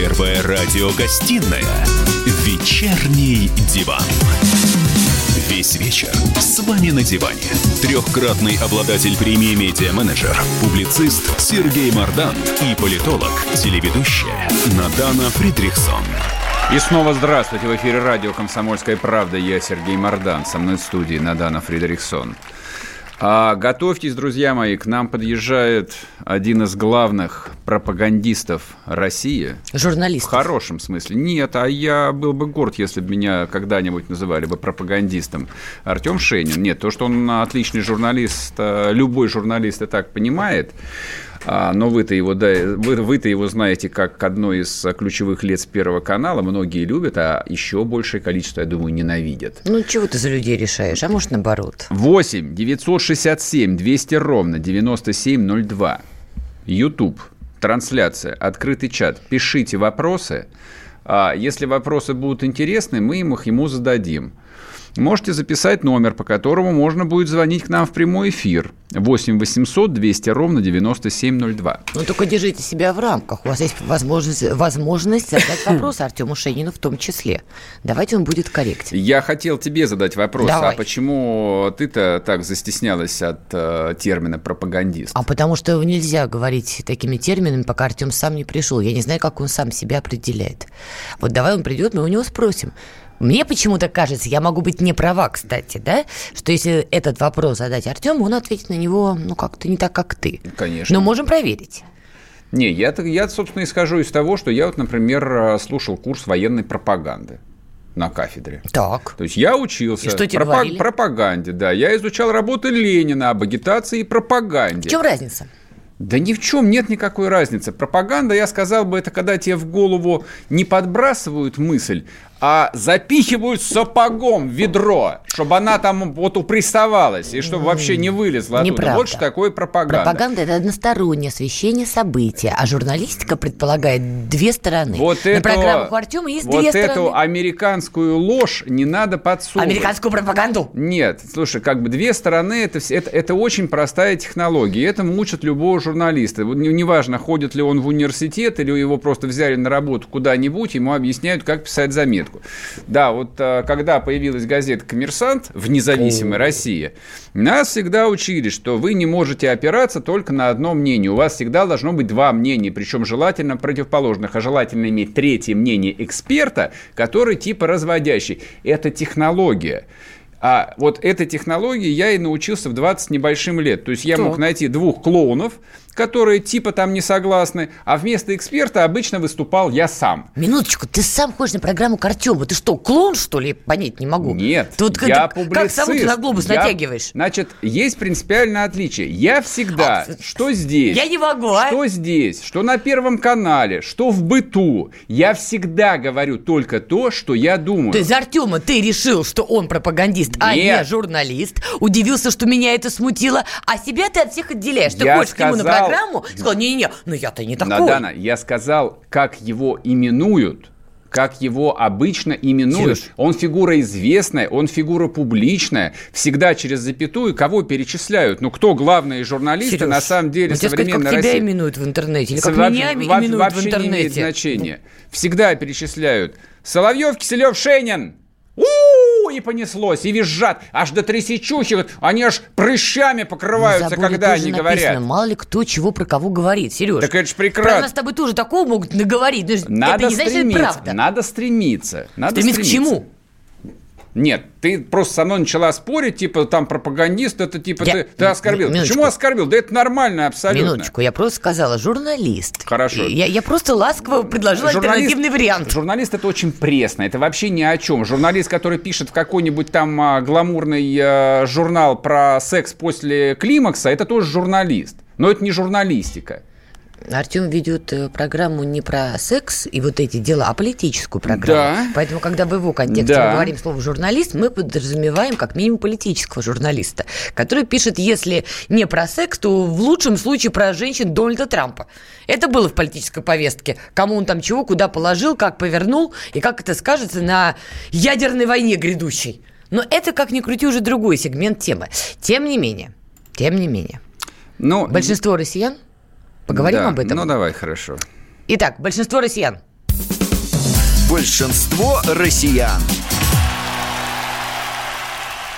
Первая радиогостинная «Вечерний диван». Весь вечер с вами на диване. Трехкратный обладатель премии «Медиа-менеджер», публицист Сергей Мардан и политолог, телеведущая Надана Фридрихсон. И снова здравствуйте. В эфире радио «Комсомольская правда». Я Сергей Мардан. Со мной в студии Надана Фридрихсон. А, готовьтесь, друзья мои, к нам подъезжает один из главных пропагандистов России. Журналист. В хорошем смысле. Нет, а я был бы горд, если бы меня когда-нибудь называли бы пропагандистом. Артем Шенин. Нет, то, что он отличный журналист, э, любой журналист и так понимает. А, но вы-то его, да, вы, вы-то его знаете как одно из ключевых лиц Первого канала. Многие любят, а еще большее количество, я думаю, ненавидят. Ну, чего ты за людей решаешь? А может, наоборот? 8 967 200 ровно 9702. YouTube. Трансляция. Открытый чат. Пишите вопросы. А если вопросы будут интересны, мы им их ему зададим. Можете записать номер, по которому можно будет звонить к нам в прямой эфир. 8 800 200 ровно 9702. Ну, только держите себя в рамках. У вас есть возможность, возможность задать вопрос Артему Шенину в том числе. Давайте он будет корректен. Я хотел тебе задать вопрос. Давай. А почему ты-то так застеснялась от э, термина пропагандист? А потому что нельзя говорить такими терминами, пока Артем сам не пришел. Я не знаю, как он сам себя определяет. Вот давай он придет, мы у него спросим. Мне почему-то кажется, я могу быть не права, кстати, да, что если этот вопрос задать Артему, он ответит на него, ну, как-то не так, как ты. Конечно. Но можем проверить. Не, я, я, собственно, исхожу из того, что я вот, например, э, слушал курс военной пропаганды на кафедре. Так. То есть я учился И что тебе говорили? пропаганде, да. Я изучал работы Ленина об агитации и пропаганде. В чем разница? Да ни в чем нет никакой разницы. Пропаганда, я сказал бы, это когда тебе в голову не подбрасывают мысль, а запихивают сапогом в ведро, чтобы она там вот упрессовалась, и чтобы вообще не вылезла оттуда. Неправда. Вот что такое пропаганда. Пропаганда – это одностороннее освещение события, а журналистика предполагает две стороны. Вот На эту- программах у Артема есть вот две эту стороны. американскую ложь не надо подсовывать. Американскую пропаганду. Нет, слушай, как бы две стороны, это, это, это очень простая технология. Этому учат любого журналиста. Вот не- Неважно, ходит ли он в университет или его просто взяли на работу куда-нибудь, ему объясняют, как писать заметку. Да, вот а, когда появилась газета «Коммерсант» в независимой России, нас всегда учили, что вы не можете опираться только на одно мнение. У вас всегда должно быть два мнения, причем желательно противоположных, а желательно иметь третье мнение эксперта, который типа разводящий. Это технология. А вот этой технологии я и научился в 20 небольшим лет. То есть я Так. мог найти двух клоунов, которые типа там не согласны, а вместо эксперта обычно выступал я сам. Минуточку, ты сам ходишь на программу к Артему. Ты что, клоун, что ли? Понять не могу. Нет, Ты вот я как- публицист. Как сову ты на глобус Я- натягиваешь? Значит, есть принципиальное отличие. Я всегда, А, что здесь, Я не могу, а? что здесь, что на Первом канале, что в быту, я всегда говорю только то, что я думаю. То есть Артема ты решил, что он пропагандист, а не Нет. журналист. Удивился, что меня это смутило. А себя ты от всех отделяешь. Ты Я ходишь к нему на сказал- программу сказал, не-не-не, ну я-то не такой. Надана, я сказал, как его именуют, как его обычно именуют. Серёж. Он фигура известная, он фигура публичная. Всегда через запятую кого перечисляют? Ну, кто главные журналисты Серёж, на самом деле ну, сказать, современной как тебя России? именуют в интернете, или как Во- меня во- именуют в вообще интернете. не имеет значения. Всегда перечисляют. Соловьев, Киселев, Шенин. И понеслось, и визжат, аж до трясечухи, они аж прыщами покрываются, заборе когда они написано, говорят. Мало ли кто чего про кого говорит, Сереж. Так это ж Про прекрасно. нас с тобой тоже такого могут наговорить. Надо это не значит, стремиться, правда. надо стремиться. Надо Стремиться к стремиться. чему? Нет, ты просто со мной начала спорить, типа, там, пропагандист, это типа, Я- ты, ты оскорбил. Минуточку. Почему оскорбил? Да это нормально абсолютно. Минуточку, я просто сказала, журналист. Хорошо. Я, я просто ласково предложила альтернативный вариант. Журналист это очень пресно, это вообще ни о чем. Журналист, который пишет в какой-нибудь там а, гламурный а, журнал про секс после климакса, это тоже журналист. Но это не журналистика. Артем ведет э, программу не про секс и вот эти дела, а политическую программу. Да. Поэтому, когда в его контексте Да. мы говорим слово журналист, мы подразумеваем как минимум политического журналиста, который пишет, если не про секс, то в лучшем случае про женщин Дональда Трампа. Это было в политической повестке. Кому он там чего, куда положил, как повернул и как это скажется на ядерной войне грядущей. Но это, как ни крути, уже другой сегмент темы. Тем не менее, тем не менее, Ну, большинство россиян, поговорим да, об этом? Ну, давай, хорошо. Итак, большинство россиян большинство россиян.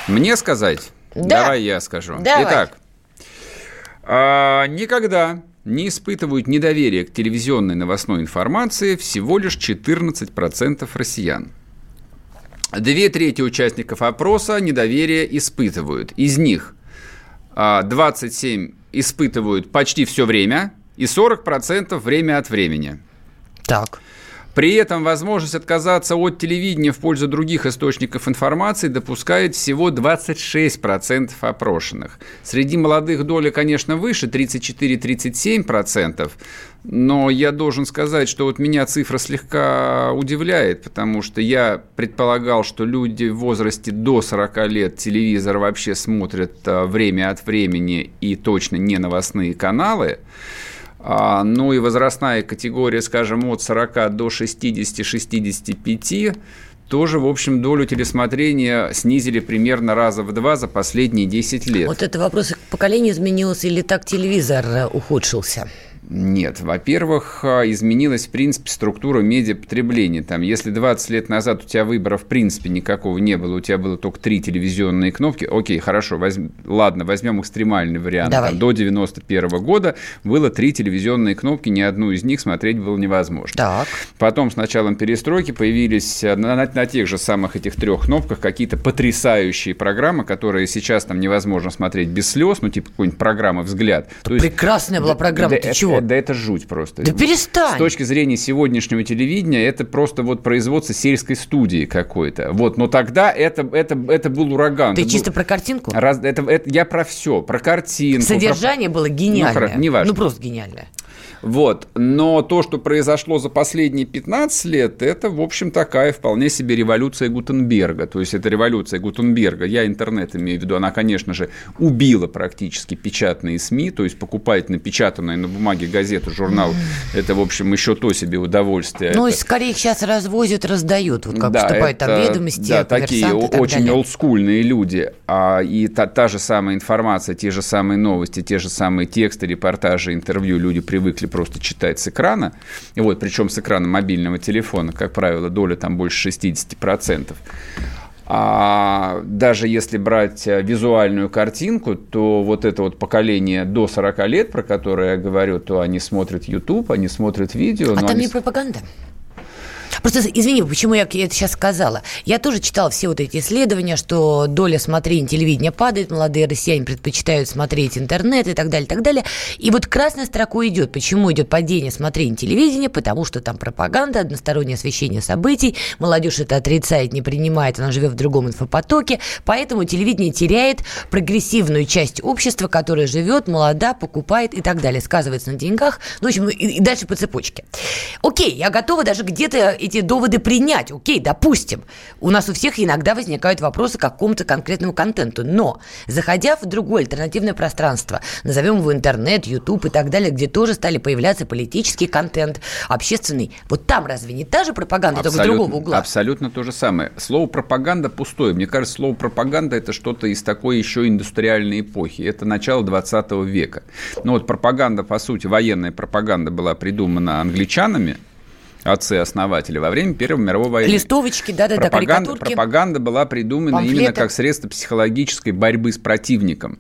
Мне сказать? Да. Давай я скажу. Давай. Итак, а, никогда не испытывают недоверие к телевизионной новостной информации всего лишь 14% россиян. Две трети участников опроса недоверие испытывают. Из них а, 27 испытывают почти все время и 40% время от времени. Так. При этом возможность отказаться от телевидения в пользу других источников информации допускает всего 26% опрошенных. Среди молодых доля, конечно, выше, 34-37%, но я должен сказать, что вот меня цифра слегка удивляет, потому что я предполагал, что люди в возрасте до 40 лет телевизор вообще смотрят а, время от времени и точно не новостные каналы. А, ну и возрастная категория, скажем, от 40 до 60-65 тоже, в общем, долю телесмотрения снизили примерно раза в два за последние 10 лет. Вот это вопрос, поколение изменилось или так телевизор э, ухудшился? Нет. Во-первых, а, изменилась, в принципе, структура медиапотребления. Там, если 20 лет назад у тебя выбора, в принципе, никакого не было, у тебя было только три телевизионные кнопки, окей, хорошо, возьм... ладно, возьмем экстремальный вариант. Давай. Там, до 91 года было три телевизионные кнопки, ни одну из них смотреть было невозможно. Так. Потом с началом перестройки появились э, на, на- на тех же самых этих трех кнопках какие-то потрясающие программы, которые сейчас там невозможно смотреть без слез, ну, типа какой-нибудь программы «Взгляд». То есть- Прекрасная была программа, да ты это- чего? Да это жуть просто. Да перестань! С точки зрения сегодняшнего телевидения, это просто вот производство сельской студии какой-то. Вот, но тогда это, это, это был ураган. Ты Это чисто был- про картинку? Раз- это, это- я про все, про картинку. про- Содержание было гениальное. хоро- неважно. Ну, просто гениальное. Вот. Но то, что произошло за последние 15 лет, это, в общем, такая вполне себе революция Гутенберга. То есть, это революция Гутенберга. Я интернет имею в виду. Она, конечно же, убила практически печатные СМИ. То есть, покупать напечатанную на бумаге газету, журнал, это, в общем, еще то себе удовольствие. Ну, Это- скорее их сейчас развозят, раздают. Вот как да, поступают там это- ведомости, да, такие очень далее. олдскульные люди. А, и та, та же самая информация, те же самые новости, те же самые тексты, репортажи, интервью люди привыкли просто читать с экрана. И вот, причем с экрана мобильного телефона, как правило, доля там больше 60%. А даже если брать э, визуальную картинку, то вот это вот поколение до 40 лет, про которое я говорю, то они смотрят YouTube, они смотрят видео. А там они не пропаганда. Просто извини, почему я это сейчас сказала. Я тоже читала все вот эти исследования, что доля смотрения телевидения падает, молодые россияне предпочитают смотреть интернет и так далее, и так далее. И вот красной строкой идет. Почему идет падение смотрения телевидения? Потому что там пропаганда, одностороннее освещение событий, молодежь это отрицает, не принимает, она живет в другом инфопотоке, поэтому телевидение теряет прогрессивную часть общества, которая живет, молода, покупает и так далее, сказывается на деньгах, ну, в общем, и, и дальше по цепочке. Окей, я готова даже где-то эти доводы принять, окей, допустим. У нас у всех иногда возникают вопросы к какому-то конкретному контенту, но заходя в другое альтернативное пространство, назовем его интернет, YouTube и так далее, где тоже стали появляться политический контент, общественный, вот там разве не та же пропаганда, только с другого угла? Абсолютно то же самое. Слово пропаганда пустое. Мне кажется, слово пропаганда это что-то из такой еще индустриальной эпохи. Это начало 20 века. Ну вот пропаганда, по сути, военная пропаганда была придумана англичанами, отцы-основатели, во время Первой мировой войны. Листовочки, да-да-да, пропаганда, пропаганда была придумана Памфлеты. именно как средство психологической борьбы с противником.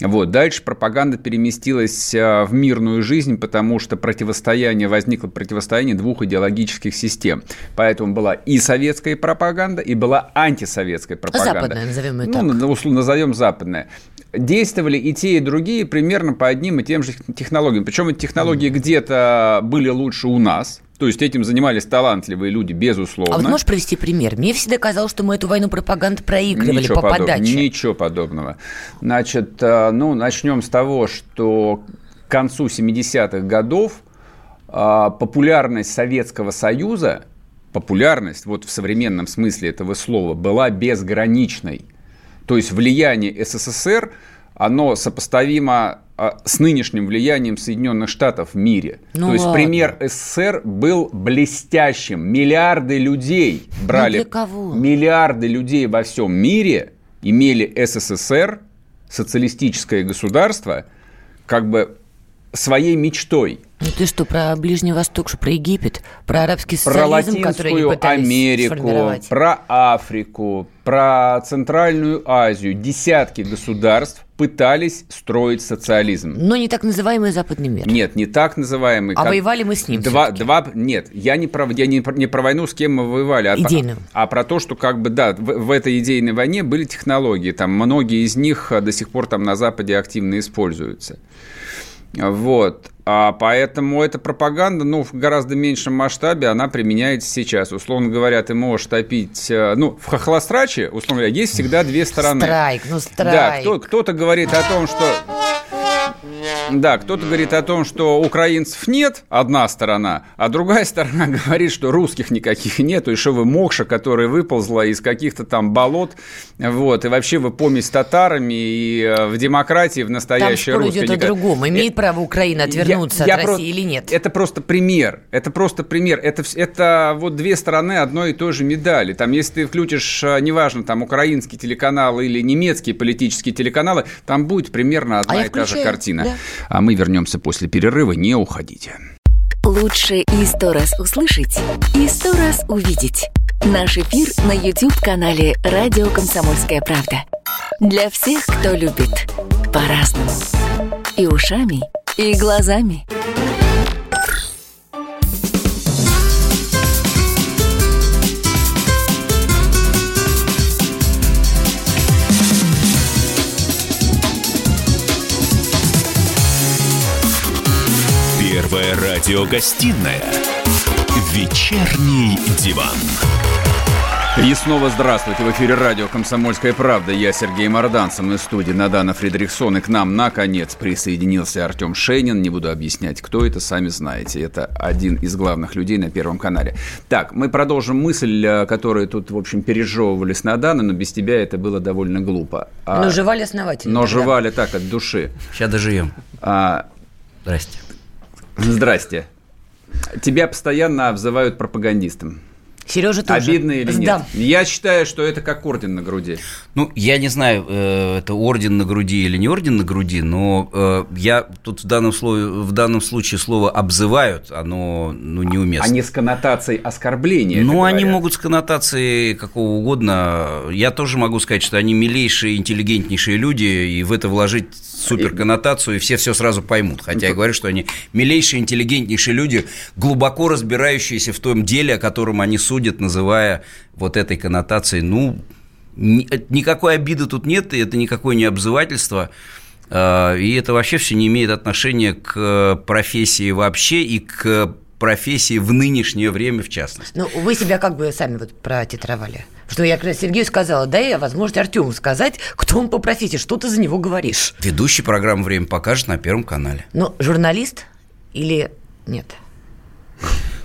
Вот. Дальше пропаганда переместилась а, в мирную жизнь, потому что противостояние возникло противостояние двух идеологических систем. Поэтому была и советская пропаганда, и была антисоветская пропаганда. Западная, назовем ее ну, так. условно назовем западная. Действовали и те, и другие примерно по одним и тем же технологиям. Причем эти технологии где-то были лучше у нас. То есть этим занимались талантливые люди, безусловно. А вот можешь привести пример? Мне всегда казалось, что мы эту войну пропаганды проигрывали Ничего по подоб- подаче. Ничего подобного. Значит, э, ну, начнем с того, что к концу 70-х годов э, популярность Советского Союза, популярность вот в современном смысле этого слова, была безграничной. То есть влияние СССР, оно сопоставимо э, с нынешним влиянием Соединенных Штатов в мире. Ну То есть ладно. пример СССР был блестящим. Миллиарды людей брали Ну для кого? миллиарды людей во всем мире имели СССР, социалистическое государство, как бы своей мечтой. Ну ты что, про Ближний Восток, что про Египет, про арабский Про социализм, который они Латинскую Америку, про Африку, про Центральную Азию. Десятки государств пытались строить социализм. Но не так называемый западный мир. Нет, не так называемый. А как- воевали мы с ним Два, два, нет, я не про, я не, про- не про войну, с кем мы воевали, а, Идейную. а про то, что как бы да, в, в этой идейной войне были технологии, там многие из них а, до сих пор там на Западе активно используются. Вот. А поэтому эта пропаганда, ну, в гораздо меньшем масштабе, она применяется сейчас. Условно говоря, ты можешь топить... э, Ну, в хохлостраче, условно говоря, есть всегда две стороны. Страйк, ну страйк. Да, кто, кто-то говорит о том, что... Да, кто-то говорит о том, что украинцев нет, одна сторона, а другая сторона говорит, что русских никаких нету, и что вы мокша, которая выползла из каких-то там болот, вот, и вообще вы помесь с татарами, и э, в демократии, в Там настоящей русской... идет о другом. Имеет право Украина отвернуться я от про- России или нет? Это просто пример. Это просто пример. Это, это вот две стороны одной и той же медали. Там, если ты включишь, а, неважно, там, украинский телеканал или немецкие политические телеканалы, там будет примерно одна А я и та же включаю, картина. да. А мы вернемся после перерыва. Не уходите. Лучше и сто раз услышать, и сто раз увидеть. Наш эфир на YouTube-канале «Радио Комсомольская правда». Для всех, кто любит по-разному. И ушами, и глазами. Первая радиогостинная «Вечерний диван». И снова здравствуйте. В эфире радио «Комсомольская правда». Я Сергей Мордан, со мной в студии Надана Фридрихсон. И к нам, наконец, присоединился Артем Шейнин. Не буду объяснять, кто это, сами знаете. Это один из главных людей на Первом канале. Так, мы продолжим мысль, э, которую тут, в общем, пережевывали с Надана, но без тебя это было довольно глупо. А- Но жевали основательно. но тогда. жевали так, от души. Сейчас доживем. А, Здрасте. Здрасте. Тебя постоянно обзывают пропагандистом. Сережа тоже. Обидно или нет? Я считаю, что это как орден на груди. Ну, я не знаю, э, это орден на груди или не орден на груди, но э, я тут в данном, слове, в данном случае слово «обзывают», оно ну, неуместно. Они с коннотацией оскорбления. Ну, они говорят. могут с коннотацией какого угодно. Я тоже могу сказать, что они милейшие, интеллигентнейшие люди, и в это вложить супер коннотацию, и все все сразу поймут. Хотя я говорю, что они милейшие, интеллигентнейшие люди, глубоко разбирающиеся в том деле, о котором они судят, называя вот этой коннотацией, ну, ни- никакой обиды тут нет, и это никакое не обзывательство. А, И это вообще все не имеет отношения к профессии вообще и к профессии в нынешнее время в частности. Ну, вы себя как бы сами вот протитровали. Что я раз Сергею сказала, дай я возможность Артему сказать, кто он по профессии, что ты за него говоришь. Ведущий программы «Время покажет» на Первом канале. Ну, журналист или нет?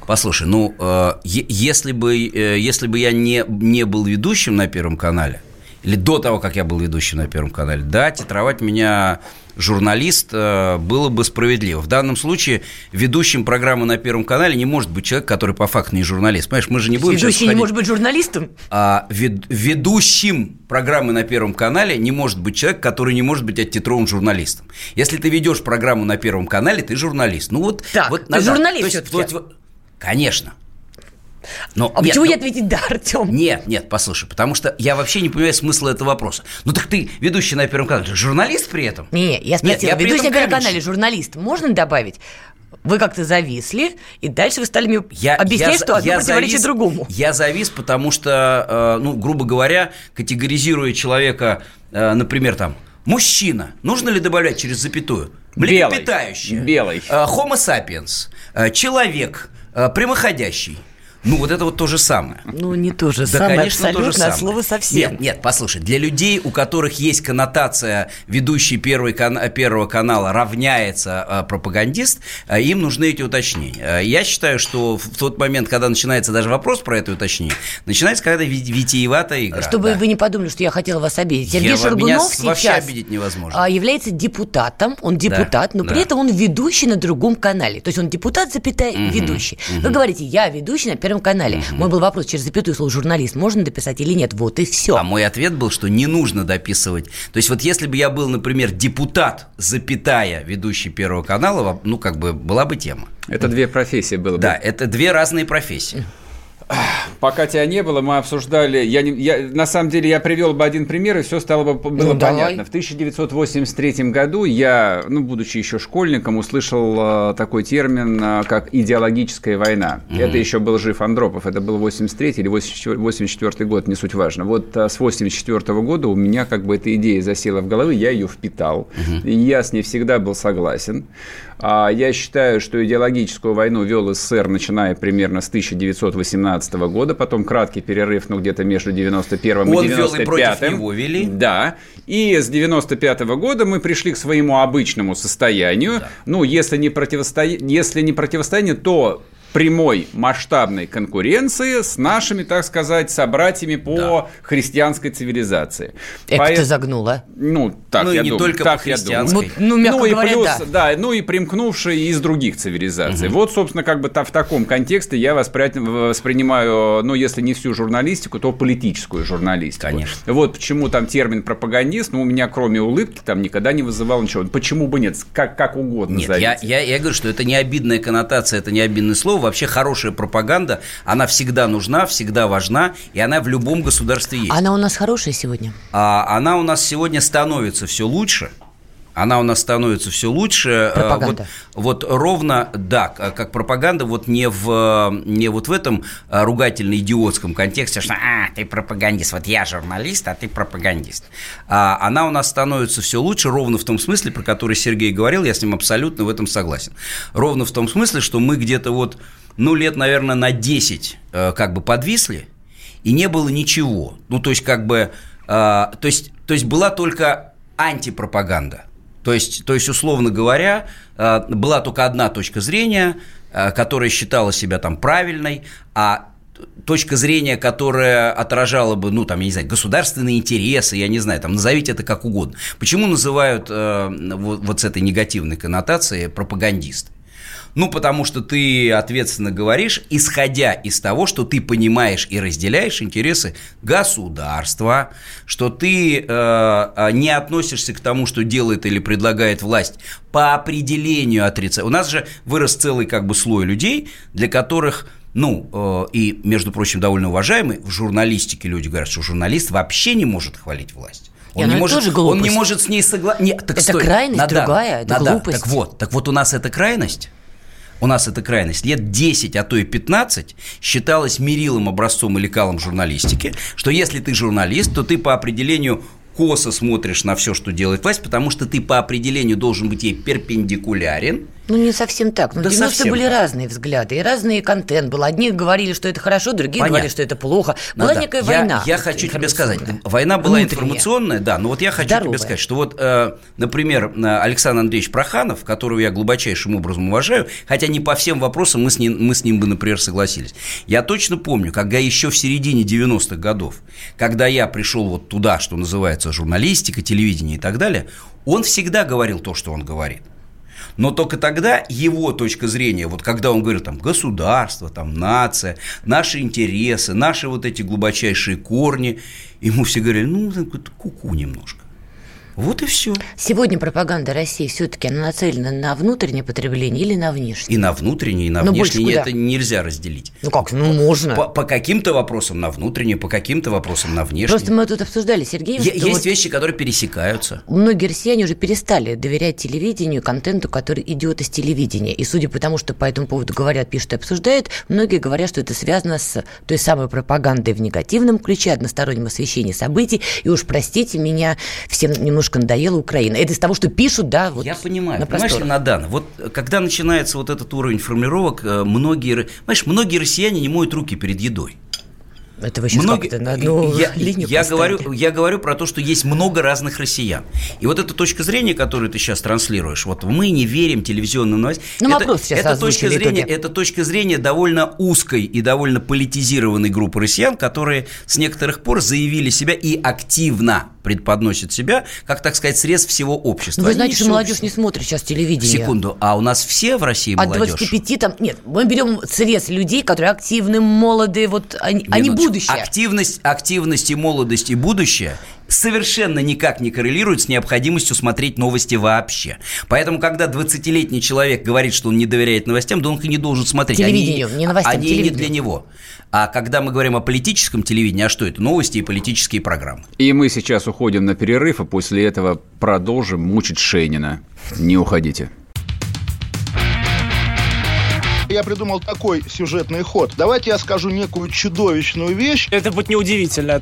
Послушай, ну, э, если, бы, э, если бы я не, не был ведущим на Первом канале, или до того, как я был ведущим на Первом канале, да, титровать меня журналист э, было бы справедливо. В данном случае ведущим программы на Первом канале не может быть человек, который по факту не журналист. Понимаешь, мы же не будем Ведущий не может быть журналистом? А вед- ведущим программы на Первом канале не может быть человек, который не может быть оттитрован журналистом. Если ты ведешь программу на Первом канале, ты журналист. Ну вот, Так, вот ты журналист всё-таки. вот- вот- конечно. Но, А нет, почему ну- не ответить да, Артем? Нет, нет, послушай, потому что я вообще не понимаю смысла этого вопроса. Ну так ты ведущий на Первом канале, журналист при этом? Не, я спросила, я при ведущий на Первом канале журналист, можно добавить? Вы как-то зависли, и дальше вы стали мне Я, объяснять, я- что одно я противоречит завис- другому. Я завис, потому что, э, ну, грубо говоря, категоризируя человека, э, например, там, мужчина, нужно ли добавлять через запятую? Белый. Млекопитающее. Белый. Э, Homo sapiens. э, Человек. э, Прямоходящий. Ну, вот это вот то же самое. Ну, не то же Да, самое, конечно, то абсолютно, же самое. от слова совсем. Нет, нет, послушай, для людей, у которых есть коннотация ведущий первый кан- Первого канала равняется э, пропагандист, э, им нужны эти уточнения. Э, Я считаю, что в тот момент, когда начинается даже вопрос про это уточнение, начинается когда ви- витиеватая игра. Чтобы да. вы не подумали, что я хотела вас обидеть. Я- Сергей меня Шаргунов с- вообще сейчас обидеть невозможно. а, является депутатом. Он депутат, но при да. этом он ведущий на другом канале. То есть он депутат, запятая, ведущий. Вы говорите, я ведущий на Первом Первом канале. Мой был вопрос, через запятую слово журналист можно дописать или нет? Вот и все. А мой ответ был, что не нужно дописывать. То есть вот если бы я был, например, депутат, запятая, ведущий Первого канала, ну, как бы была бы тема. Это две профессии было бы. Да, это две разные профессии. Пока тебя не было, мы обсуждали. Я, не, я на самом деле я привел бы один пример, и все стало бы было Ну, понятно. давай. В 1983 году я, ну, будучи еще школьником, услышал э, такой термин, э, как идеологическая война. Это еще был жив Андропов. Это был 83 или 84, 84 год, не суть важно. Вот э, с 84 года у меня как бы эта идея засела в голове, я ее впитал. И я с ней всегда был согласен. А, Я считаю, что идеологическую войну вел СССР, начиная примерно с 1918 года, потом краткий перерыв, ну, где-то между 91 Он и вел 95 и против него вели. Да. И с 95 года мы пришли к своему обычному состоянию. Ну, если не, противостоя... если не противостояние, то прямой масштабной конкуренции с нашими, так сказать, собратьями по христианской цивилизации. Эк, Поэт- ты загнула. Ну, так Ну, и я не думаю. только так по я думаю. Ну, ну, мягко ну и говоря, плюс, да. да. ну и примкнувшие из других цивилизаций. Вот, собственно, как бы в таком контексте я воспри- воспринимаю, ну, если не всю журналистику, то политическую журналистику. Конечно. Вот почему там термин пропагандист, ну, у меня кроме улыбки там никогда не вызывал ничего. Почему бы нет? Как, как угодно Нет, я, я, я говорю, что это не обидная коннотация, это не обидное слово. Вообще хорошая пропаганда, она всегда нужна, всегда важна, и она в любом государстве есть. Она у нас хорошая сегодня. А она у нас сегодня становится все лучше. Она у нас становится все лучше. А, Пропаганда. Вот, вот ровно, да, как пропаганда, вот не в, не вот в этом а, ругательно-идиотском контексте, что «а, ты пропагандист, вот я журналист, а ты пропагандист». А она у нас становится все лучше ровно в том смысле, про который Сергей говорил, я с ним абсолютно в этом согласен. Ровно в том смысле, что мы где-то вот, ну, лет, наверное, на 10 э, как бы подвисли, и не было ничего. Ну, то есть, как бы, э, то есть, то есть была только антипропаганда. То есть, то есть, условно говоря, э, была только одна точка зрения, э, которая считала себя там правильной, а точка зрения, которая отражала бы, ну, там, я не знаю, государственные интересы, я не знаю, там, назовите это как угодно. Почему называют э, вот, вот с этой негативной коннотацией пропагандист? Ну, потому что ты ответственно говоришь, исходя из того, что ты понимаешь и разделяешь интересы государства, что ты э, э, не относишься к тому, что делает или предлагает власть по определению отрицания. У нас же вырос целый как бы слой людей, для которых ну, э, и, между прочим, довольно уважаемый, в журналистике люди говорят, что журналист вообще не может хвалить власть. Он не, может, тоже он не может с ней согласиться. Это крайность другая, это глупость. Так вот, так вот у нас эта крайность, у нас эта крайность лет 10, а то и 15 считалась мерилом, образцом и лекалом журналистики, что если ты журналист, то ты по определению косо смотришь на все, что делает власть, потому что ты по определению должен быть ей перпендикулярен. Ну, не совсем так. Ну, Да в 90-е совсем были так. разные взгляды и разный контент был. Одни говорили, что это хорошо, другие Понятно. говорили, что это плохо. Ну Была да. некая я, война. Я хочу тебе сказать, война была Внутренняя. информационная, да, но вот я хочу Здоровая. тебе сказать, что вот, э, например, э, Александр Андреевич Проханов, которого я глубочайшим образом уважаю, хотя не по всем вопросам мы с ним, мы с ним бы, например, согласились. Я точно помню, когда еще в середине 90-х годов, когда я пришел вот туда, что называется журналистика, телевидение и так далее, он всегда говорил то, что он говорит. Но только тогда его точка зрения, вот когда он говорил там государство, там нация, наши интересы, наши вот эти глубочайшие корни, ему все говорили, ну, куку немножко. Вот и все. Сегодня пропаганда России все-таки она нацелена на внутреннее потребление или на внешнее? И на внутреннее, и на Но больше внешнее это нельзя разделить. Ну как, ну можно. По, по каким-то вопросам на внутреннее, по каким-то вопросам на внешнее. Просто мы тут обсуждали, Сергей, Е- Есть вот вещи, которые пересекаются. многие россияне уже перестали доверять телевидению, контенту, который идет из телевидения. И судя по тому, что по этому поводу говорят, пишут и обсуждают, многие говорят, что это связано с той самой пропагандой в негативном ключе, одностороннем освещении событий. И уж простите меня, всем немножко надоела Украина. Это из того, что пишут, да, вот Я понимаю, на понимаешь. Надана, вот э, когда начинается вот этот уровень формулировок, э, многие, понимаешь, многие россияне не моют руки перед едой. Это вы сейчас Многие- как-то на одну я, линию я поставили. говорю, я говорю про то, что есть много разных россиян. И вот эта точка зрения, которую ты сейчас транслируешь, вот мы не верим телевизионным новостям. Ну, мы это, опрос сейчас это точка зрения, это точка зрения довольно узкой и довольно политизированной группы россиян, которые с некоторых пор заявили себя и активно предподносит себя, как, так сказать, срез всего общества. Ну, вы знаете, что молодежь общество. не смотрит сейчас телевидение. Секунду, а у нас все в России От молодежь? 25 там... Нет, мы берем срез людей, которые активны, молодые, вот они, они будущее. Активность, активность и молодость и будущее совершенно никак не коррелируют с необходимостью смотреть новости вообще. Поэтому, когда 20-летний человек говорит, что он не доверяет новостям, да он их и не должен смотреть. Телевидению, Они- не новостям, Они не для него. А когда мы говорим о политическом телевидении, а что это? Новости и политические программы. И мы сейчас уходим на перерыв, а после этого продолжим мучить Шейнина. Не уходите. Я придумал такой сюжетный ход. Давайте я скажу некую чудовищную вещь. Это будет неудивительно.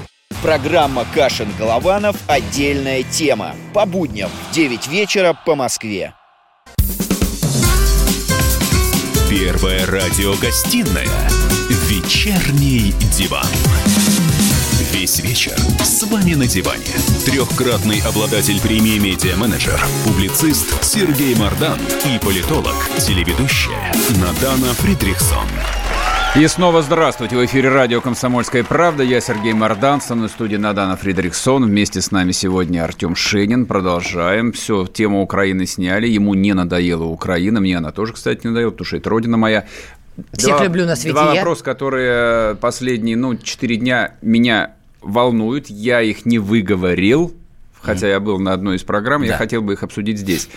Программа Кашин-Голованов «Отдельная тема». По будням в 9 вечера по Москве. Первая радиогостинная «Вечерний диван». Весь вечер с вами на диване. Трехкратный обладатель премии «Медиа-менеджер», публицист Сергей Мардан и политолог, телеведущая Надана Фридрихсон. И снова здравствуйте. В эфире радио «Комсомольская правда». Я Сергей Мордан, со мной в студии Надана Фридрихсон. Вместе с нами сегодня Артем Шенин. Продолжаем. Все, тему Украины сняли. Ему не надоела Украина. Мне она тоже, кстати, не надоела, потому что это родина моя. Всех люблю на свете Два я. вопроса, которые последние, ну, четыре дня меня волнуют. Я их не выговорил. Хотя я был на одной из программ, я Да. хотел бы их обсудить здесь.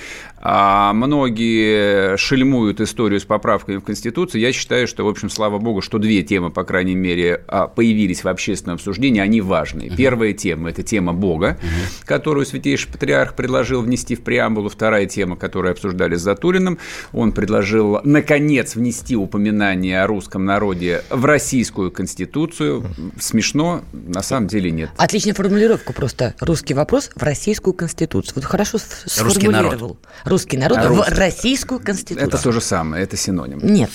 А, многие шельмуют историю с поправками в Конституцию. Я считаю, что, в общем, слава богу, что две темы, по крайней мере, а, появились в общественном обсуждении, они важны. Первая тема – это тема Бога, которую Святейший Патриарх предложил внести в преамбулу. Вторая тема, которую обсуждали с Затулиным, он предложил, наконец, внести упоминание о русском народе в российскую Конституцию. Смешно, на самом деле нет. Отличная формулировка просто. Русский вопрос в российскую конституцию. Вот хорошо с- Русский народ. Русский народ А в русский. российскую конституцию. Это то же самое, это синоним. Нет.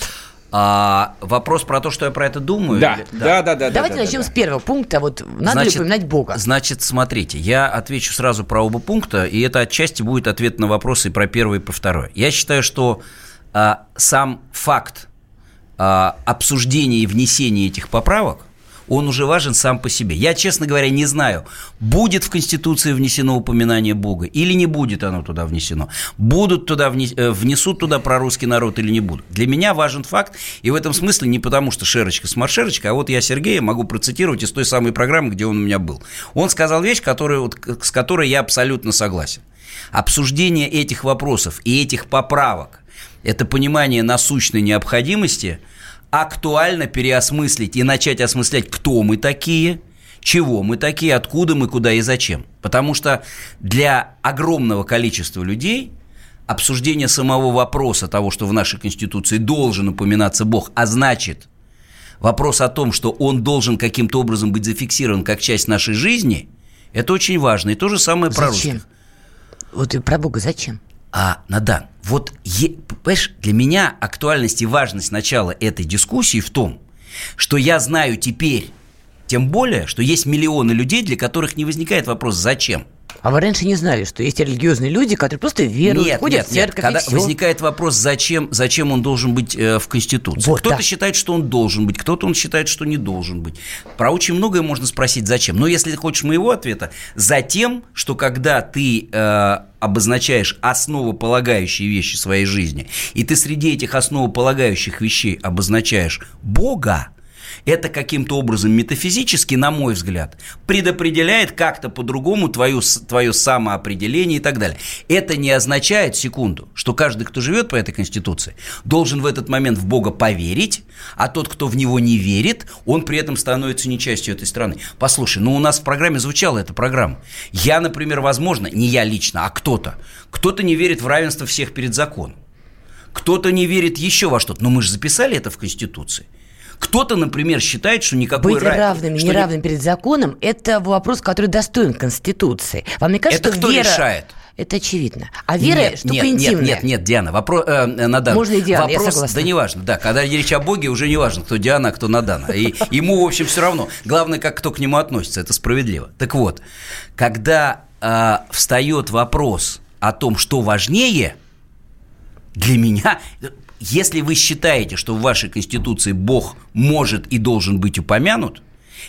А, вопрос про то, что я про это думаю. Да, или- да, да, да. Давайте да, начнем да, с первого пункта. Вот надо ли упоминать Бога? Значит, смотрите, я отвечу сразу про оба пункта, и это отчасти будет ответ на вопросы про первый, и про второй. Я считаю, что а, сам факт а, обсуждения и внесения этих поправок, он уже важен сам по себе. Я, честно говоря, не знаю, будет в Конституции внесено упоминание Бога или не будет оно туда внесено. Будут туда вне- э, внесут туда про русский народ или не будут. Для меня важен факт, и в этом смысле не потому, что шерочка с маршерочкой, а вот я Сергея могу процитировать из той самой программы, где он у меня был. Он сказал вещь, которую, вот, с которой я абсолютно согласен. Обсуждение этих вопросов и этих поправок – это понимание насущной необходимости актуально переосмыслить и начать осмыслять, кто мы такие, чего мы такие, откуда мы, куда и зачем. Потому что для огромного количества людей обсуждение самого вопроса того, что в нашей Конституции должен упоминаться Бог, а значит, вопрос о том, что он должен каким-то образом быть зафиксирован как часть нашей жизни, это очень важно. И то же самое про Зачем? русских. Вот и про Бога зачем? А, Надан, вот, е- понимаешь, для меня актуальность и важность начала этой дискуссии в том, что я знаю теперь, тем более, что есть миллионы людей, для которых не возникает вопрос «зачем?». А вы раньше не знали, что есть религиозные люди, которые просто веруют, нет, ходят нет, в церковь нет. Когда и всё. возникает вопрос, зачем, зачем он должен быть э, в Конституции. Вот, кто-то да. считает, что он должен быть, кто-то он считает, что не должен быть. Про очень многое можно спросить, зачем. Но если ты хочешь моего ответа, затем, что когда ты э, обозначаешь основополагающие вещи своей жизни, и ты среди этих основополагающих вещей обозначаешь Бога, это каким-то образом метафизически, на мой взгляд, предопределяет как-то по-другому твою, с- твое самоопределение и так далее. Это не означает, секунду, что каждый, кто живет по этой Конституции, должен в этот момент в Бога поверить, а тот, кто в него не верит, он при этом становится не частью этой страны. Послушай, ну у нас в программе звучала эта программа. Я, например, возможно, не я лично, а кто-то, кто-то не верит в равенство всех перед законом. Кто-то не верит еще во что-то. Но мы же записали это в Конституции. Кто-то, например, считает, что никакой Быть ра- равными, что неравными перед законом – это вопрос, который достоин Конституции. Вам не кажется, Это что кто вера... решает? Это очевидно. А вера нет, штука нет, интимная. Нет, нет, нет, Диана, вопрос, э, э, Надана. Можно и Диана, я вопрос, согласна. Да неважно, да, когда речь о Боге, уже не важно, кто Диана, а кто Надана. И ему, в общем, все равно. Главное, как кто к нему относится, это справедливо. Так вот, когда э, встает вопрос о том, что важнее, для меня, если вы считаете, что в вашей Конституции Бог может и должен быть упомянут,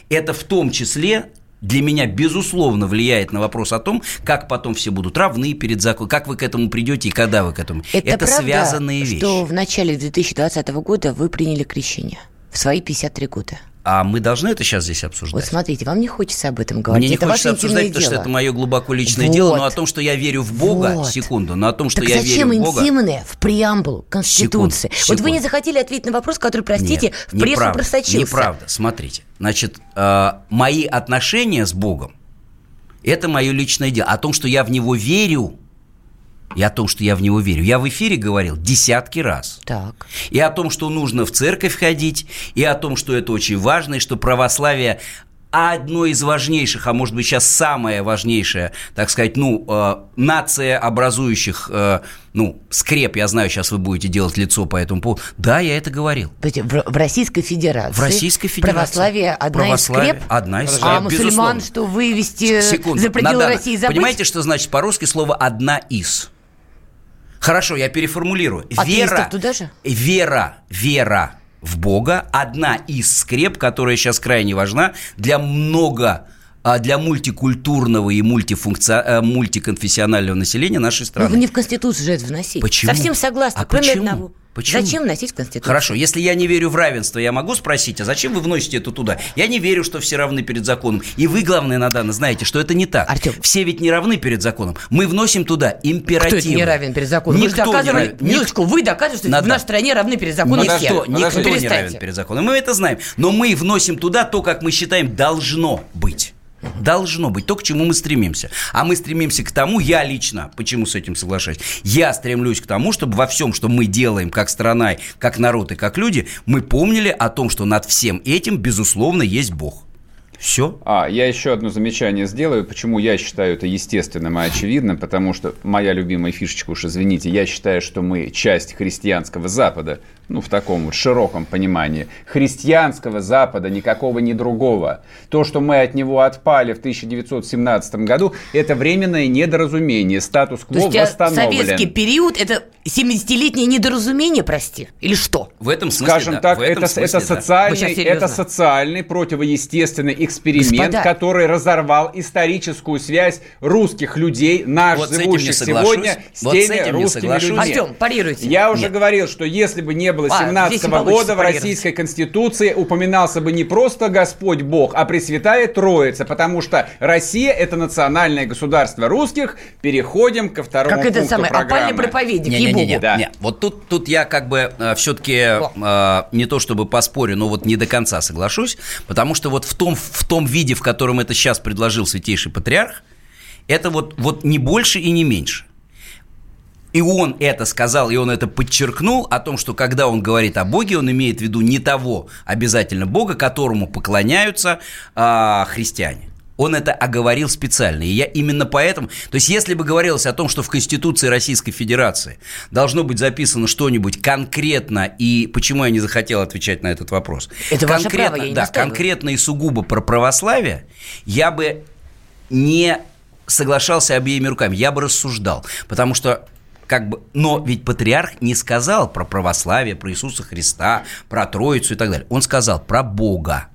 это в том числе для меня, безусловно, влияет на вопрос о том, как потом все будут равны перед законом, как вы к этому придете и когда вы к этому. Это, правда, связанные вещи. что в начале 2020 года вы приняли крещение в свои 53 года. А мы должны это сейчас здесь Вот обсуждать? смотрите, вам не хочется об этом говорить. Мне не это хочется обсуждать, потому что дело. это мое глубоко личное Вот. дело, но о том, что я верю в Бога, Вот. секунду, но о том, что так я зачем верю в Бога... интимное в преамбулу Конституции? Секунду, Вот вы не захотели ответить на вопрос, который, простите, Нет, в прессу неправда, просочился. Неправда. Смотрите, значит, э, мои отношения с Богом – это мое личное дело. О том, что я в Него верю, и о том, что я в Него верю, я в эфире говорил десятки раз. Так. И о том, что нужно в церковь ходить, и о том, что это очень важно, и что православие одно из важнейших, а может быть сейчас самое важнейшее, так сказать, ну, э, нация образующих, э, ну, скреп, я знаю, сейчас вы будете делать лицо по этому поводу. Да, я это говорил. В, в Российской Федерации, В Российской Федерации. православие одна Православие из скреп, одна из а скреп, мусульман, безусловно. что вывести Секунду, за пределы Надана, России забыть? Понимаете, что значит по-русски слово «одна из»? Хорошо, я переформулирую. Вера, туда же? вера, вера в Бога – одна из скреп, которая сейчас крайне важна для много а, для мультикультурного и мультифункци... э, мультиконфессионального населения нашей Ну, страны. вы не в Конституцию же это вносить. Почему? Совсем согласна. А кроме почему? одного. Почему? Зачем вносить в Конституцию? Хорошо, если я не верю в равенство, я могу спросить, а зачем вы вносите это туда? Я не верю, что все равны перед законом. И вы, главное, Надана, знаете, что это не так. Артем. Все ведь не равны перед законом. Мы вносим туда императивы. Кто не равен перед законом? вы Никто не доказывали, равен. Ник- минуточку, вы доказываете, что Надо. в нашей стране равны перед законом Никто, все. никто не равен перед законом. Мы это знаем. Но мы вносим туда то, как мы считаем, должно быть. Должно быть то, к чему мы стремимся. А мы стремимся к тому, я лично, почему с этим соглашаюсь, я стремлюсь к тому, чтобы во всем, что мы делаем как страна, как народ и как люди, мы помнили о том, что над всем этим, безусловно, есть Бог. Все. А, я еще одно замечание сделаю, почему я считаю это естественным и очевидным, потому что моя любимая фишечка, уж извините, я считаю, что мы часть христианского Запада, ну, в таком вот широком понимании. Христианского Запада, никакого ни другого. То, что мы от него отпали в 1917 году, это временное недоразумение, статус-кво восстановлен. советский период – это 70-летнее недоразумение, прости? Или что? В этом смысле, Скажем да, так, в этом это, смысле, это, да. Социальный, это социальный противоестественный эксперимент, Господа. который разорвал историческую связь русских людей, наш Вот живущих не сегодня, с Вот с теми этим не русскими людьми. Артем, парируйте. Я уже Нет. говорил, что если бы не было А, 17 здесь не получится года в. Российской Конституции упоминался бы не просто Господь Бог, а Пресвятая Троица, потому что Россия – это национальное государство русских. Переходим ко второму Как это пункту самое, опальный программы. проповедник, Не-не-не, ей-богу. Да. не. Вот тут, тут я как бы все-таки не то чтобы поспорю, но вот не до конца соглашусь, потому что вот в том, в том виде, в котором это сейчас предложил Святейший Патриарх, это вот, вот не больше и не меньше. И он это сказал, и он это подчеркнул о том, что когда он говорит о Боге, он имеет в виду не того обязательно Бога, которому поклоняются а, христиане. Он это оговорил специально. И я именно поэтому... То есть, если бы говорилось о том, что в Конституции Российской Федерации должно быть записано что-нибудь конкретно, и почему я не захотел отвечать на этот вопрос? Это ваше конкретно, право, я не Да, настаиваю. конкретно и сугубо про православие, я бы не соглашался обеими руками, я бы рассуждал. Потому что как бы, но ведь патриарх не сказал про православие, про Иисуса Христа, про Троицу и так далее. Он сказал про Бога.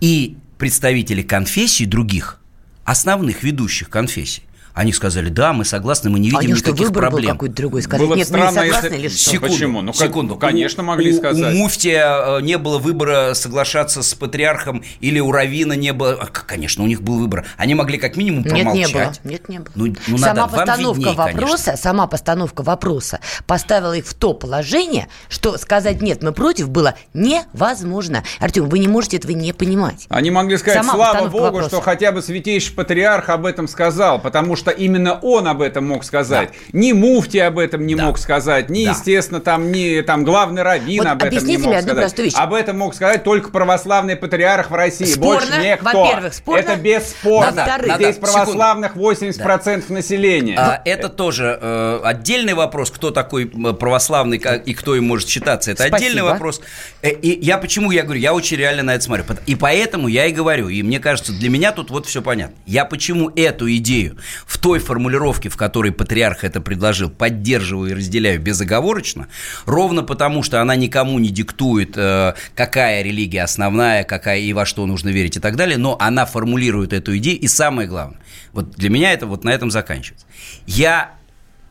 И представители конфессий других, основных ведущих конфессий, они сказали, да, мы согласны, мы не А у видим что, никаких выбор был проблем. какой-то другой? Сказать, Было бы нет, мы не странно, согласны если- или что? Секунду. Почему? Ну, как- секунду. ну, конечно, У- могли у- сказать. У муфтия э, не было выбора соглашаться с патриархом или у Равина не было... А, Конечно, у них был выбор. Они могли как минимум Нет, промолчать. не было. Нет, не было. Ну, ну, сама надо, постановка видней, вопроса, конечно. сама постановка вопроса поставила их в то положение, что сказать нет, мы против было невозможно. Артем, вы не можете этого не понимать. Они могли сказать, Сама слава Богу, вопроса. что хотя бы святейший патриарх об этом сказал, потому что что именно он об этом мог сказать. Да. Ни муфти об этом не да. мог сказать, ни, да. естественно, там, ни там главный раввин вот об этом не мог сказать. Вещь. Об этом мог сказать только православный патриарх в России. Спорно, Больше никто. Во-первых, спорно. Это бесспорно. Надо, Здесь надо, православных 80% да. населения. А, это тоже э, отдельный вопрос, кто такой православный и кто им может считаться. Это Спасибо. отдельный вопрос. Э, и я почему я говорю, я очень реально на это смотрю. И поэтому я и говорю, и мне кажется, для меня тут вот все понятно. Я почему эту идею в той формулировке, в которой патриарх это предложил, поддерживаю и разделяю безоговорочно, ровно потому, что она никому не диктует, э, какая религия основная, какая и во что нужно верить и так далее, но она формулирует эту идею, и самое главное, вот для меня это вот на этом заканчивается. Я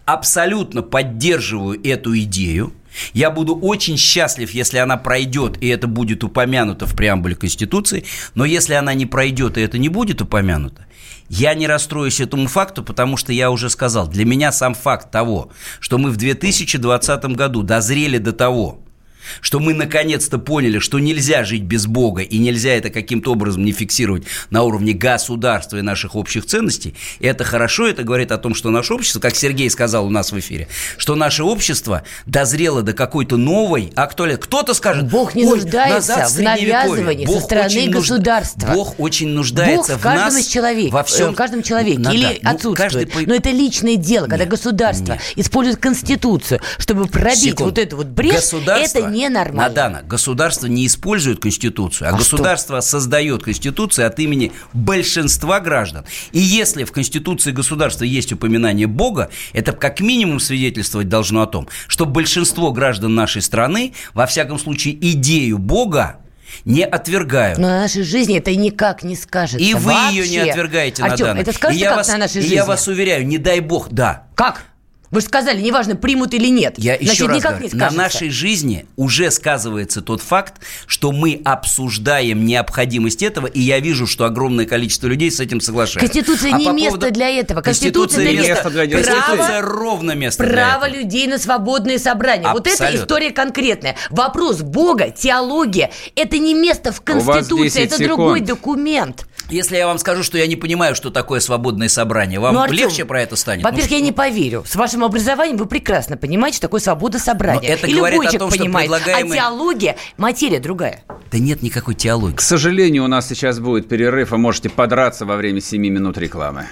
абсолютно поддерживаю эту идею, я буду очень счастлив, если она пройдет, и это будет упомянуто в преамбуле Конституции, но если она не пройдет, и это не будет упомянуто, я не расстроюсь этому факту, потому что я уже сказал, для меня сам факт того, что мы в 2020 году дозрели до того, что мы наконец-то поняли, что нельзя жить без Бога и нельзя это каким-то образом не фиксировать на уровне государства и наших общих ценностей, и это хорошо, это говорит о том, что наше общество, как Сергей сказал у нас в эфире, что наше общество дозрело до какой-то новой актуальности. Кто-то скажет, Бог не нуждается в навязывании Бог со стороны государства. Бог очень нуждается Бог в каждом нас, из человек, во всем, в каждом человеке ну, или ну, отсутствует. Каждый... Но это личное дело, когда нет, государство нет. использует Конституцию, чтобы пробить Секунду. вот эту вот брешь, это не ненормально. Надана, государство не использует Конституцию, а, а государство что? создает Конституцию от имени большинства граждан. И если в Конституции государства есть упоминание Бога, это как минимум свидетельствовать должно о том, что большинство граждан нашей страны, во всяком случае, идею Бога не отвергают. Но на нашей жизни это никак не скажется. И вы Вообще. ее не отвергаете, Артем, Надана. это скажете как вас, на нашей жизни? И я вас уверяю, не дай бог, да. Как? Вы же сказали, неважно, примут или нет. Я Значит, еще раз говорю, на нашей жизни уже сказывается тот факт, что мы обсуждаем необходимость этого, и я вижу, что огромное количество людей с этим соглашается. Конституция а не по место поводу... для этого. Конституция, Конституция для место для Конституция ровно место Право для людей на свободные собрания. Абсолютно. Вот это история конкретная. Вопрос Бога, теология, это не место в Конституции, это секунд. другой документ. Если я вам скажу, что я не понимаю, что такое свободное собрание, вам ну, Артем, легче про это станет? Во-первых, ну, я не поверю. С вашим образованием вы прекрасно понимаете, что такое свобода собрания. Но это И говорит любой о том, понимает. Что предлагаемый... А теология, материя другая. Да нет никакой теологии. К сожалению, у нас сейчас будет перерыв, и можете подраться во время 7 минут рекламы.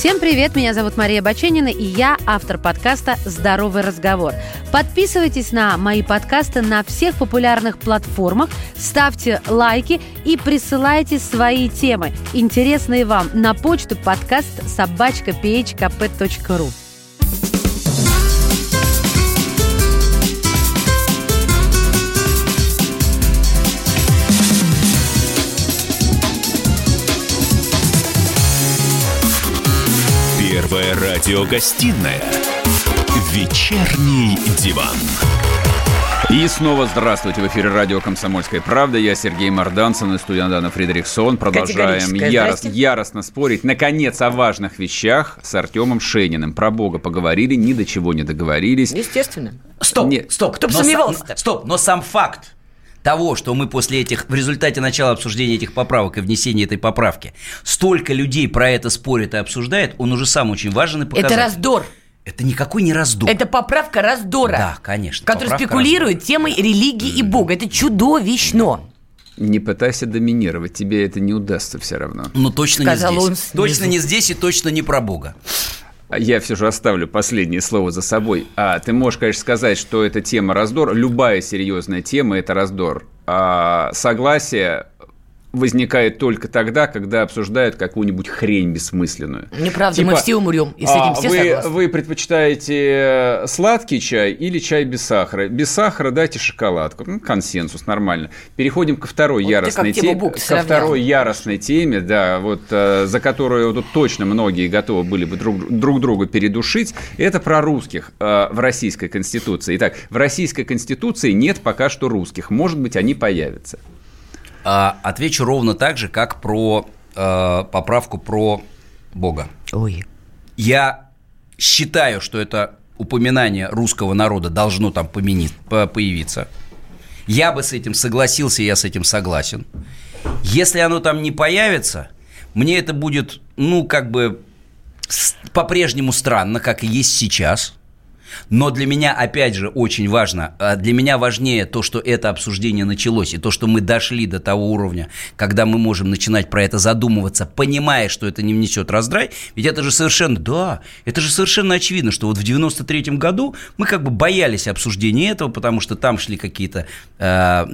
Всем привет, меня зовут Мария Баченина, и я автор подкаста «Здоровый разговор». Подписывайтесь на мои подкасты на всех популярных платформах, ставьте лайки и присылайте свои темы, интересные вам, на почту подкаст собачка Первая радиогостинная «Вечерний диван». И снова здравствуйте. В эфире радио «Комсомольская правда». Я Сергей Мордансон и студия Дана Фредериксон. Продолжаем ярост, яростно спорить, наконец, о важных вещах с Артемом Шейниным. Про Бога поговорили, ни до чего не договорились. Естественно. Стоп, Нет. стоп. Кто бы сомневался -то? Стоп, но сам факт того, что мы после этих, в результате начала обсуждения этих поправок и внесения этой поправки, столько людей про это спорят и обсуждают, он уже сам очень важен и показатель. Это раздор. Это никакой не раздор. Это поправка раздора. Да, конечно. Который спекулирует раздора. темой религии и Бога. Это чудовищно. Не пытайся доминировать, тебе это не удастся все равно. Ну, точно Сказал не здесь. точно не здесь и точно не про Бога. Я все же оставлю последнее слово за собой. А ты можешь, конечно, сказать, что эта тема раздор. Любая серьезная тема – это раздор. А согласие возникает только тогда, когда обсуждают какую-нибудь хрень бессмысленную. Неправда, типа, мы все умрем, и с этим а, все вы, согласны. Вы предпочитаете сладкий чай или чай без сахара? Без сахара дайте шоколадку. Ну, консенсус, нормально. Переходим ко второй вот яростной теме. Ко второй яростной теме, да, вот э, за которую тут точно многие готовы были бы друг, друг друга передушить. Это про русских э, в Российской Конституции. Итак, в Российской Конституции нет пока что русских. Может быть, они появятся. А, отвечу ровно так же, как про э, поправку про Бога. Ой. Я считаю, что это упоминание русского народа должно там поменить, появиться. Я бы с этим согласился, я с этим согласен. Если оно там не появится, мне это будет, ну, как бы по-прежнему странно, как и есть сейчас. Но для меня, опять же, очень важно, а, для меня важнее то, что это обсуждение началось, и то, что мы дошли до того уровня, когда мы можем начинать про это задумываться, понимая, что это не внесет раздрай, ведь это же совершенно, да, это же совершенно очевидно, что вот в 93-м году мы как бы боялись обсуждения этого, потому что там шли какие-то... э,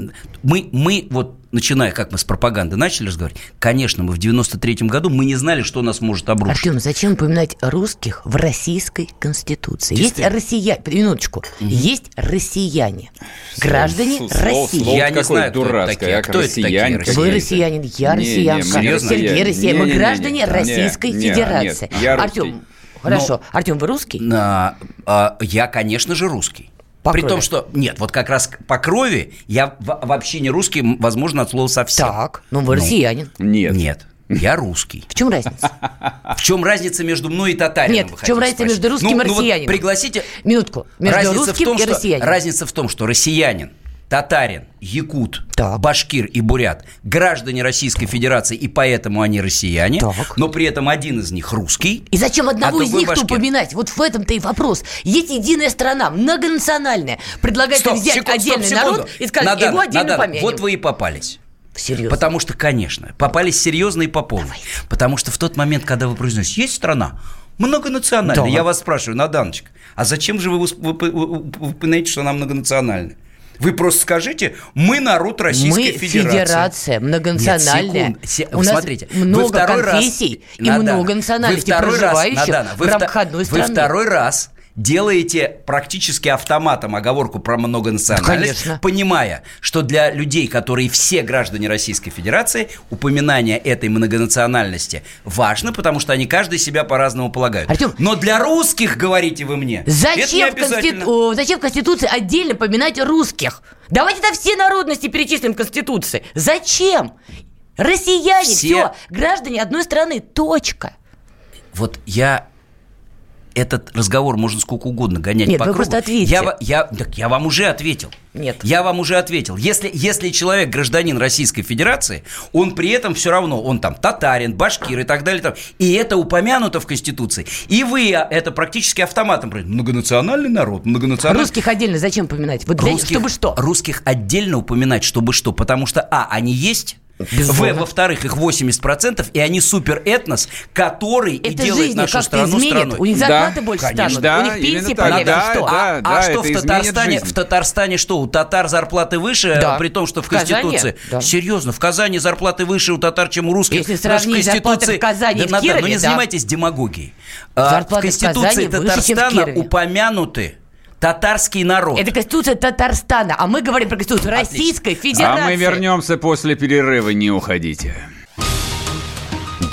мы, мы вот начиная, как мы с пропаганды начали разговаривать, конечно, мы в 93-м году, мы не знали, что нас может обрушить. Артем, зачем упоминать русских в российской конституции? Есть россияне, минуточку, есть россияне, граждане Слово- России. слово Я не знаю, кто это дурацкое, такие. а Кто это такие россияне россияне? Вы какие-то. россиянин, я Не, не, россиянка? Сергей Не, Россия, мы не, не, не, граждане не, Российской не, Федерации. Артем, хорошо, Артем, вы русский? На- а, я, конечно же, русский. По При крови. том, что... Нет, вот как раз по крови я вообще не русский, возможно, от слова совсем. Так, ну вы россиянин. Нет. Нет, я русский. В чем разница? В чем разница между мной и татарином? Нет, в чем разница спросить? между русским Ну, и ну вот россиянином? пригласите... Минутку. Между разница русским в том, и что, россиянином. Разница в том, что россиянин, татарин, якут, Так. башкир и бурят граждане Российской Федерации, и поэтому они россияне, Так. но при этом один из них русский. И зачем одного а из башкир. упоминать? Вот в этом-то и вопрос. Есть единая страна, многонациональная. Предлагает Стоп, взять секунду, стоп, отдельный секунду. народ и сказать, Надана, его отдельно Надана, помянем. Вот вы и попались. Серьезно. Потому что, конечно, попались серьезно и по полной. Потому что в тот момент, когда вы произносите, есть страна многонациональная, Да. я вас спрашиваю, Наданочка, а зачем же вы упоминаете, что она многонациональная? Вы просто скажите, мы народ Российской Мы Федерации. федерация многонациональная. Нет, секунд, се- У нас смотрите, вы много второй раз- конфессий и Надана, много национальностей, вы второй раз, проживающих Надана, вы в рамках одной Вы страны. второй раз делаете практически автоматом оговорку про многонациональность, Конечно. понимая, что для людей, которые все граждане Российской Федерации, упоминание этой многонациональности важно, потому что они каждый себя по-разному полагают. Артём, Но для русских, говорите вы мне, это не Зачем в, обязательно. Конститу- зачем в Конституции отдельно поминать русских? Давайте тогда все народности перечислим в Конституции. Зачем? Россияне, Все- все, граждане одной страны, точка. Вот я этот разговор можно сколько угодно гонять Нет, по вы кругу. просто ответьте. Я, я, так я вам уже ответил. Нет. Я вам уже ответил. Если, если человек гражданин Российской Федерации, он при этом все равно, он там татарин, башкир и так далее. Там, и это упомянуто в Конституции. И вы это практически автоматом. Многонациональный народ, многонациональный... Русских отдельно зачем поминать? Вот для- Русских, чтобы что? Русских отдельно упоминать, чтобы что? Потому что, а, они есть. В, во-вторых, их 80%, и они суперэтнос, который и Это делает жизнь нашу страну изменит. страной. У них зарплаты Да, больше конечно. станут, Да, у них пенсии появятся. Да, что? да. а а что в это изменит Татарстане? жизнь. В Татарстане что? У татар зарплаты выше, Да. при том, что в В Казани? Конституции. Да. Серьезно, в Казани зарплаты выше у татар, чем у русских. Если что сравнить зарплаты в Казани и в Надо, Кирове, ну не да. занимайтесь демагогией. А, Зарплаты в в Казани Конституции выше, в Татарстана упомянуты татарский народ. Это Конституция Татарстана, а мы говорим про Конституцию Российской Федерации. А мы вернемся после перерыва, не уходите.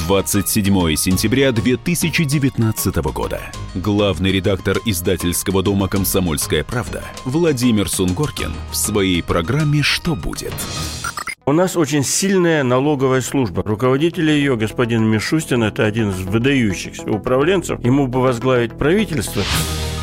27 сентября 2019 года. Главный редактор издательского дома «Комсомольская правда» Владимир Сунгоркин в своей программе «Что будет?». У нас очень сильная налоговая служба. Руководитель ее, господин Мишустин, это один из выдающихся управленцев. Ему бы возглавить правительство.